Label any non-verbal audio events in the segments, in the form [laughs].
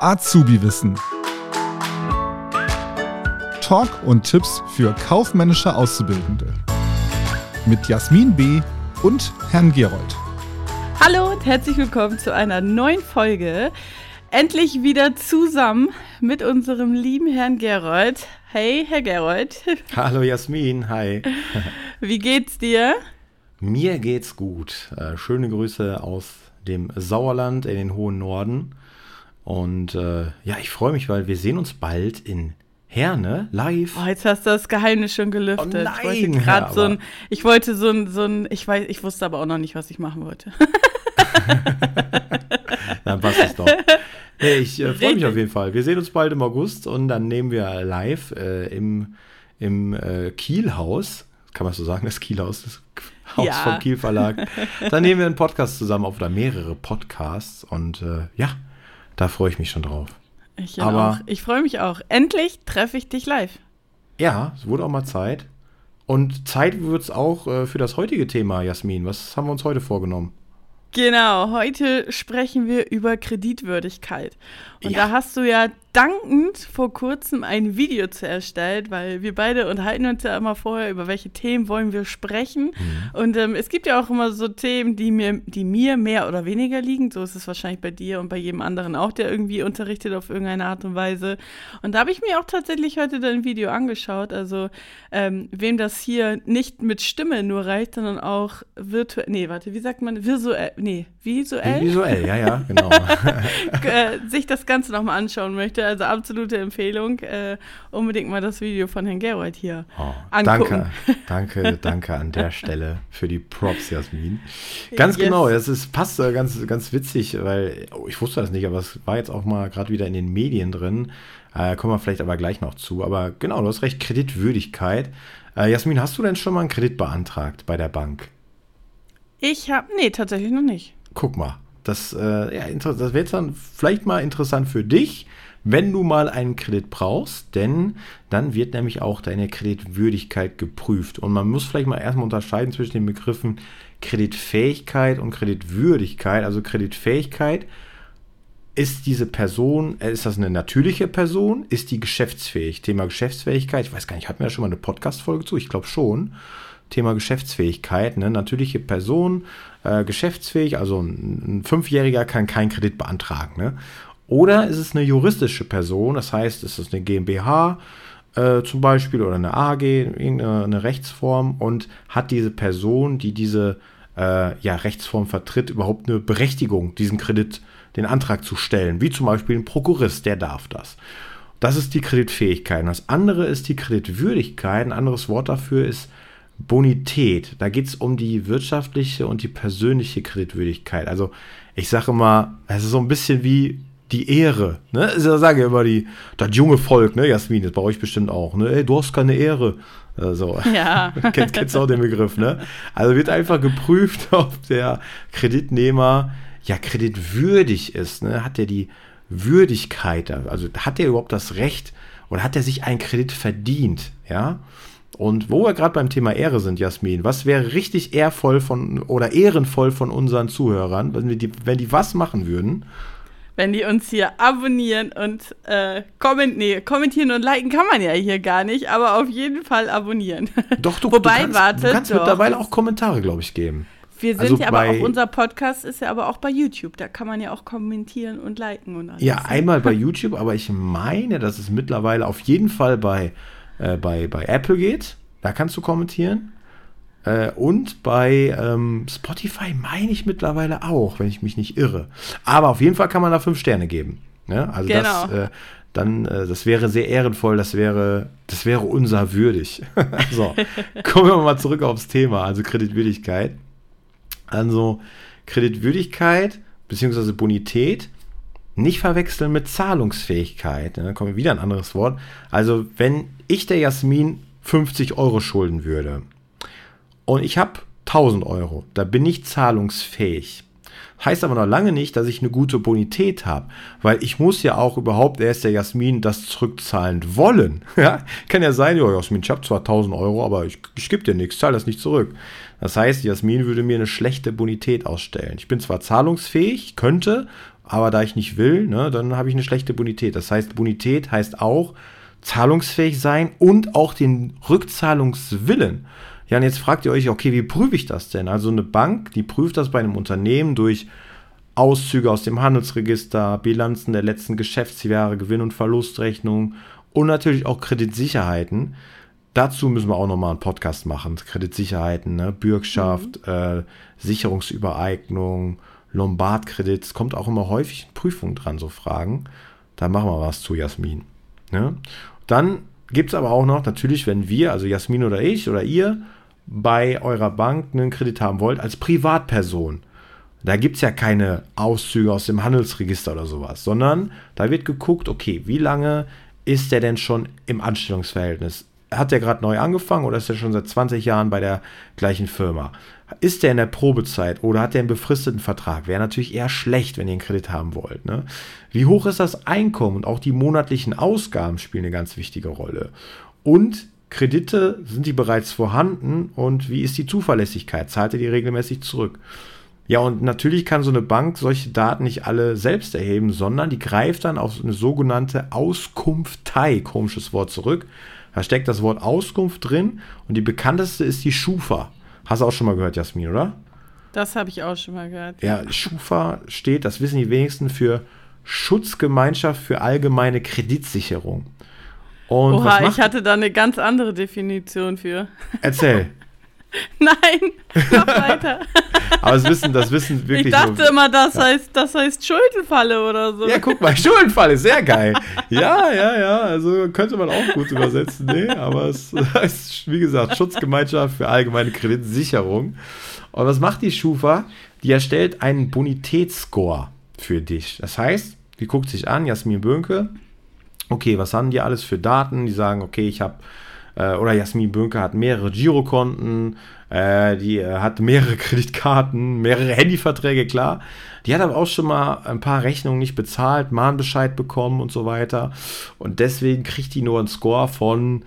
Azubi-Wissen. Talk und Tipps für kaufmännische Auszubildende. Mit Jasmin B. und Herrn Gerold. Hallo und herzlich willkommen zu einer neuen Folge. Endlich wieder zusammen mit unserem lieben Herrn Gerold. Hey, Herr Gerold. [laughs] Hallo Jasmin, hi. Wie geht's dir? Mir geht's gut. Äh, schöne Grüße aus dem Sauerland in den hohen Norden. Und äh, ja, ich freue mich, weil wir sehen uns bald in Herne live. Oh, jetzt hast du das Geheimnis schon gelüftet. Oh nein, ich wollte gerade ja, so ein, ich wollte so ein, so ein, ich weiß, ich wusste aber auch noch nicht, was ich machen wollte. [laughs] Dann passt es doch. Hey, ich äh, freue mich auf jeden Fall. Wir sehen uns bald im August und dann nehmen wir live äh, im, im äh, Kielhaus, kann man so sagen, das Kielhaus, das Haus Ja. vom Kiel Verlag. Dann nehmen wir einen Podcast zusammen auf oder mehrere Podcasts und äh, ja, da freue ich mich schon drauf. Ich Aber- auch. Ich freue mich auch. Endlich treffe ich dich live. Ja, es wurde auch mal Zeit. Und Zeit wird es auch äh, für das heutige Thema, Jasmin. Was haben wir uns heute vorgenommen? Genau, heute sprechen wir über Kreditwürdigkeit. Und Ja. da hast du ja dankend vor kurzem ein Video zu erstellt, weil wir beide unterhalten uns ja immer vorher, über welche Themen wollen wir sprechen. Und ähm, es gibt ja auch immer so Themen, die mir, die mir mehr oder weniger liegen. So ist es wahrscheinlich bei dir und bei jedem anderen auch, der irgendwie unterrichtet auf irgendeine Art und Weise. Und da habe ich mir auch tatsächlich heute dein Video angeschaut. Also ähm, wem das hier nicht mit Stimme nur reicht, sondern auch virtuell, nee, warte, wie sagt man, visuell, nee, visuell, Visuell, ja, ja, genau. [laughs] äh, sich das Ganze nochmal anschauen möchte. Also absolute Empfehlung, äh, unbedingt mal das Video von Herrn Gerold hier Oh, angucken. danke, danke, danke an der [laughs] Stelle für die Props, Jasmin. Ganz Yes. genau, das ist, passt ganz, ganz witzig, weil oh, ich wusste das nicht, aber es war jetzt auch mal gerade wieder in den Medien drin. Äh, kommen wir vielleicht aber gleich noch zu. Aber genau, du hast recht, Kreditwürdigkeit. Äh, Jasmin, hast du denn schon mal einen Kredit beantragt bei der Bank? Ich habe, nee, tatsächlich noch nicht. Guck mal, das, äh, ja, das wäre jetzt dann vielleicht mal interessant für dich, wenn du mal einen Kredit brauchst, denn dann wird nämlich auch deine Kreditwürdigkeit geprüft. Und man muss vielleicht mal erstmal unterscheiden zwischen den Begriffen Kreditfähigkeit und Kreditwürdigkeit. Also Kreditfähigkeit ist diese Person, äh, ist das eine natürliche Person? Ist die geschäftsfähig? Thema Geschäftsfähigkeit, ich weiß gar nicht, hatten wir da schon mal eine Podcast-Folge zu? Ich glaube schon. Thema Geschäftsfähigkeit, ne? natürliche Person, äh, geschäftsfähig, also ein, Fünfjähriger kann keinen Kredit beantragen. Ne? Oder ist es eine juristische Person, das heißt, ist es eine GmbH äh, zum Beispiel oder eine AG, eine Rechtsform und hat diese Person, die diese äh, ja, Rechtsform vertritt, überhaupt eine Berechtigung, diesen Kredit, den Antrag zu stellen, wie zum Beispiel ein Prokurist, der darf das. Das ist die Kreditfähigkeit. Das andere ist die Kreditwürdigkeit. Ein anderes Wort dafür ist Bonität. Da geht es um die wirtschaftliche und die persönliche Kreditwürdigkeit. Also ich sage immer, es ist so ein bisschen wie die Ehre. Ne? Ich sage ja immer die, das junge Volk, ne, Jasmin, das bei euch bestimmt auch. Ne? Ey, du hast keine Ehre. Äh, So. Ja. [laughs] Kennt, kennst du auch den Begriff, ne? Also wird einfach geprüft, [laughs] ob der Kreditnehmer ja kreditwürdig ist. Ne? Hat er die Würdigkeit, also hat er überhaupt das Recht oder hat er sich einen Kredit verdient, ja? Und wo wir gerade beim Thema Ehre sind, Jasmin, was wäre richtig ehrvoll von oder ehrenvoll von unseren Zuhörern, wenn, wir die, wenn die was machen würden? Wenn die uns hier abonnieren und äh, komment nee, kommentieren und liken kann man ja hier gar nicht, aber auf jeden Fall abonnieren. [laughs] Doch, du, Wobei, du kannst, warte, du kannst doch. mittlerweile auch Kommentare, glaube ich, geben. Wir sind Also ja aber auch, unser Podcast ist ja aber auch bei YouTube. Da kann man ja auch kommentieren und liken und alles. Ja, einmal bei YouTube, aber ich meine, dass es mittlerweile auf jeden Fall bei, äh, bei, bei Apple geht. Da kannst du kommentieren. Äh, und bei ähm, Spotify meine ich mittlerweile auch, wenn ich mich nicht irre. Aber auf jeden Fall kann man da fünf Sterne geben. Ne? Also das, Genau. äh, dann, äh, das wäre sehr ehrenvoll, das wäre, das wäre unser würdig. [laughs] so, kommen wir mal zurück aufs Thema, also Kreditwürdigkeit. Also Kreditwürdigkeit bzw. Bonität nicht verwechseln mit Zahlungsfähigkeit. Da kommt wieder ein anderes Wort. Also wenn ich der Jasmin 50 Euro schulden würde und ich habe 1000 Euro, da bin ich zahlungsfähig. Heißt aber noch lange nicht, dass ich eine gute Bonität habe, weil ich muss ja auch überhaupt erst der Jasmin das zurückzahlen wollen. [laughs] Ja? Kann ja sein, ja, Jasmin, ich habe zwar 1000 Euro, aber ich, ich gebe dir nichts, zahle das nicht zurück. Das heißt, Jasmin würde mir eine schlechte Bonität ausstellen. Ich bin zwar zahlungsfähig, könnte, aber da ich nicht will, ne, dann habe ich eine schlechte Bonität. Das heißt, Bonität heißt auch zahlungsfähig sein und auch den Rückzahlungswillen. Ja, und jetzt fragt ihr euch, okay, wie prüfe ich das denn? Also eine Bank, die prüft das bei einem Unternehmen durch Auszüge aus dem Handelsregister, Bilanzen der letzten Geschäftsjahre, Gewinn- und Verlustrechnung und natürlich auch Kreditsicherheiten. Dazu müssen wir auch nochmal einen Podcast machen. Kreditsicherheiten, ne? Bürgschaft, mhm. äh, Sicherungsübereignung, Lombardkredit. Es kommt auch immer häufig in Prüfungen dran, so Fragen. Da machen wir was zu, Jasmin. Ne? Dann gibt es aber auch noch, natürlich, wenn wir, also Jasmin oder ich oder ihr, bei eurer Bank einen Kredit haben wollt als Privatperson. Da gibt es ja keine Auszüge aus dem Handelsregister oder sowas, sondern da wird geguckt, okay, wie lange ist der denn schon im Anstellungsverhältnis? Hat der gerade neu angefangen oder ist er schon seit 20 Jahren bei der gleichen Firma? Ist der in der Probezeit oder hat der einen befristeten Vertrag? Wäre natürlich eher schlecht, wenn ihr einen Kredit haben wollt. Ne? Wie hoch ist das Einkommen und auch die monatlichen Ausgaben spielen eine ganz wichtige Rolle. Und Kredite, sind die bereits vorhanden und wie ist die Zuverlässigkeit? Zahlt ihr die regelmäßig zurück? Ja, und natürlich kann so eine Bank solche Daten nicht alle selbst erheben, sondern die greift dann auf eine sogenannte Auskunftei, komisches Wort, zurück. Da steckt das Wort Auskunft drin und die bekannteste ist die Schufa. Hast du auch schon mal gehört, Jasmin, oder? Das habe ich auch schon mal gehört. Ja, Schufa steht, das wissen die wenigsten, für Schutzgemeinschaft für allgemeine Kreditsicherung. Und Oha, ich hatte da eine ganz andere Definition für. Erzähl. [laughs] [laughs] Nein, mach weiter. [laughs] Aber das wissen, das wissen wirklich. Ich dachte so, immer, das, ja. heißt, das heißt Schuldenfalle oder so. Ja, guck mal, Schuldenfalle, sehr geil. Ja, ja, ja, also könnte man auch gut übersetzen. Nee, aber es [laughs] heißt, wie gesagt, Schutzgemeinschaft für allgemeine Kreditsicherung. Und was macht die Schufa? Die erstellt einen Bonitätsscore für dich. Das heißt, die guckt sich an, Jasmin Bönke, okay, was haben die alles für Daten? Die sagen, okay, ich habe äh, oder Jasmin Bönke hat mehrere Girokonten, äh, die äh, hat mehrere [laughs] Kreditkarten, mehrere Handyverträge, klar. Die hat aber auch schon mal ein paar Rechnungen nicht bezahlt, Mahnbescheid bekommen und so weiter. Und deswegen kriegt die nur einen Score von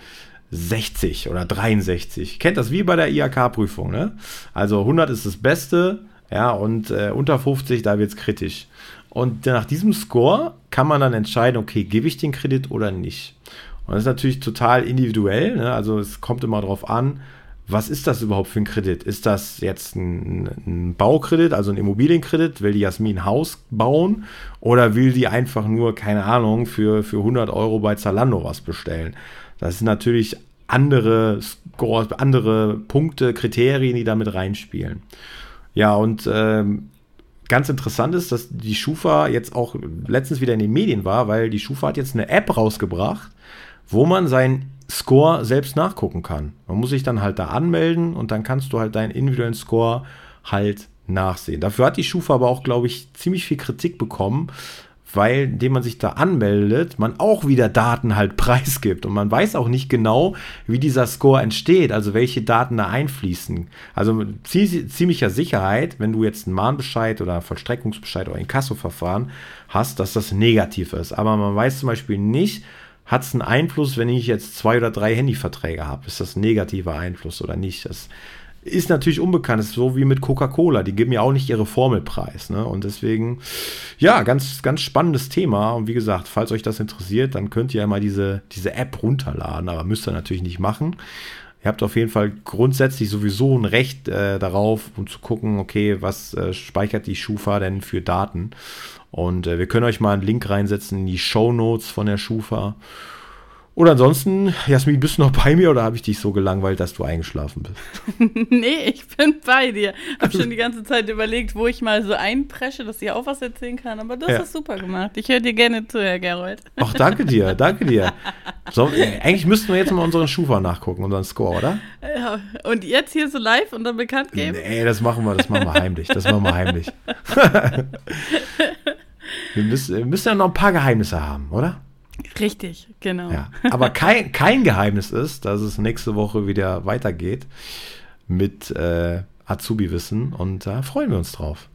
60 oder 63. Kennt das wie bei der IHK-Prüfung, ne? Also 100 ist das Beste, ja, und äh, unter 50, da wird es kritisch. Und nach diesem Score kann man dann entscheiden, okay, gebe ich den Kredit oder nicht. Und das ist natürlich total individuell. Ne? Also es kommt immer darauf an, was ist das überhaupt für ein Kredit? Ist das jetzt ein, ein, Baukredit, also ein Immobilienkredit? Will die Jasmin ein Haus bauen? Oder will die einfach nur, keine Ahnung, für, für 100 Euro bei Zalando was bestellen? Das sind natürlich andere Scores, andere Punkte, Kriterien, die damit reinspielen. Ja, und ähm, ganz interessant ist, dass die Schufa jetzt auch letztens wieder in den Medien war, weil die Schufa hat jetzt eine App rausgebracht, wo man seinen Score selbst nachgucken kann. Man muss sich dann halt da anmelden und dann kannst du halt deinen individuellen Score halt nachsehen. Dafür hat die Schufa aber auch, glaube ich, ziemlich viel Kritik bekommen, weil indem man sich da anmeldet, man auch wieder Daten halt [laughs] preisgibt und man weiß auch nicht genau, wie dieser Score entsteht, also welche Daten da einfließen. Also mit ziemlicher Sicherheit, wenn du jetzt einen Mahnbescheid oder Vollstreckungsbescheid oder ein Kassoverfahren hast, dass das negativ ist. Aber man weiß zum Beispiel nicht, hat es einen Einfluss, wenn ich jetzt zwei oder drei Handyverträge habe? Ist das ein negativer Einfluss oder nicht? Das ist natürlich unbekannt. Das ist so wie mit Coca-Cola. Die geben ja auch nicht ihre Formelpreis. Ne? Und deswegen, ja, ganz, ganz spannendes Thema. Und wie gesagt, falls euch das interessiert, dann könnt ihr ja mal diese, diese App runterladen. Aber müsst ihr natürlich nicht machen. Ihr habt auf jeden Fall grundsätzlich sowieso ein Recht äh, darauf, um zu gucken, okay, was äh, speichert die Schufa denn für Daten? Und äh, wir können euch mal einen Link reinsetzen in die Show Notes von der Schufa. Oder ansonsten, Jasmin, bist du noch bei mir oder habe ich dich so gelangweilt, dass du eingeschlafen bist? [laughs] nee, ich bin bei dir. Habe schon die ganze Zeit überlegt, wo ich mal so einpresche, dass ich auch was erzählen kann. Aber du hast ja. das super gemacht. Ich höre dir gerne zu, Herr Gerold. Ach, danke dir, [laughs] danke dir. So, eigentlich müssten wir jetzt mal unseren Schufa nachgucken, unseren Score, oder? Ja, und jetzt hier so live und dann bekannt geben? Nee, das machen wir, das machen wir heimlich. Das machen wir heimlich. [laughs] wir, müssen, wir müssen ja noch ein paar Geheimnisse haben, oder? Richtig, genau. Ja. Aber kein, kein Geheimnis ist, dass es nächste Woche wieder weitergeht mit äh, Azubi-Wissen und da freuen wir uns drauf.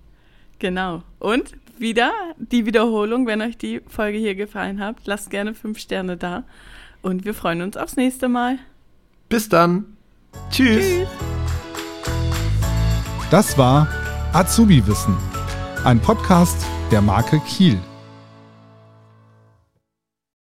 Genau. Und wieder die Wiederholung, wenn euch die Folge hier gefallen hat, lasst gerne fünf Sterne da. Und wir freuen uns aufs nächste Mal. Bis dann. Tschüss. Tschüss. Das war Azubi Wissen, ein Podcast der Marke Kiel.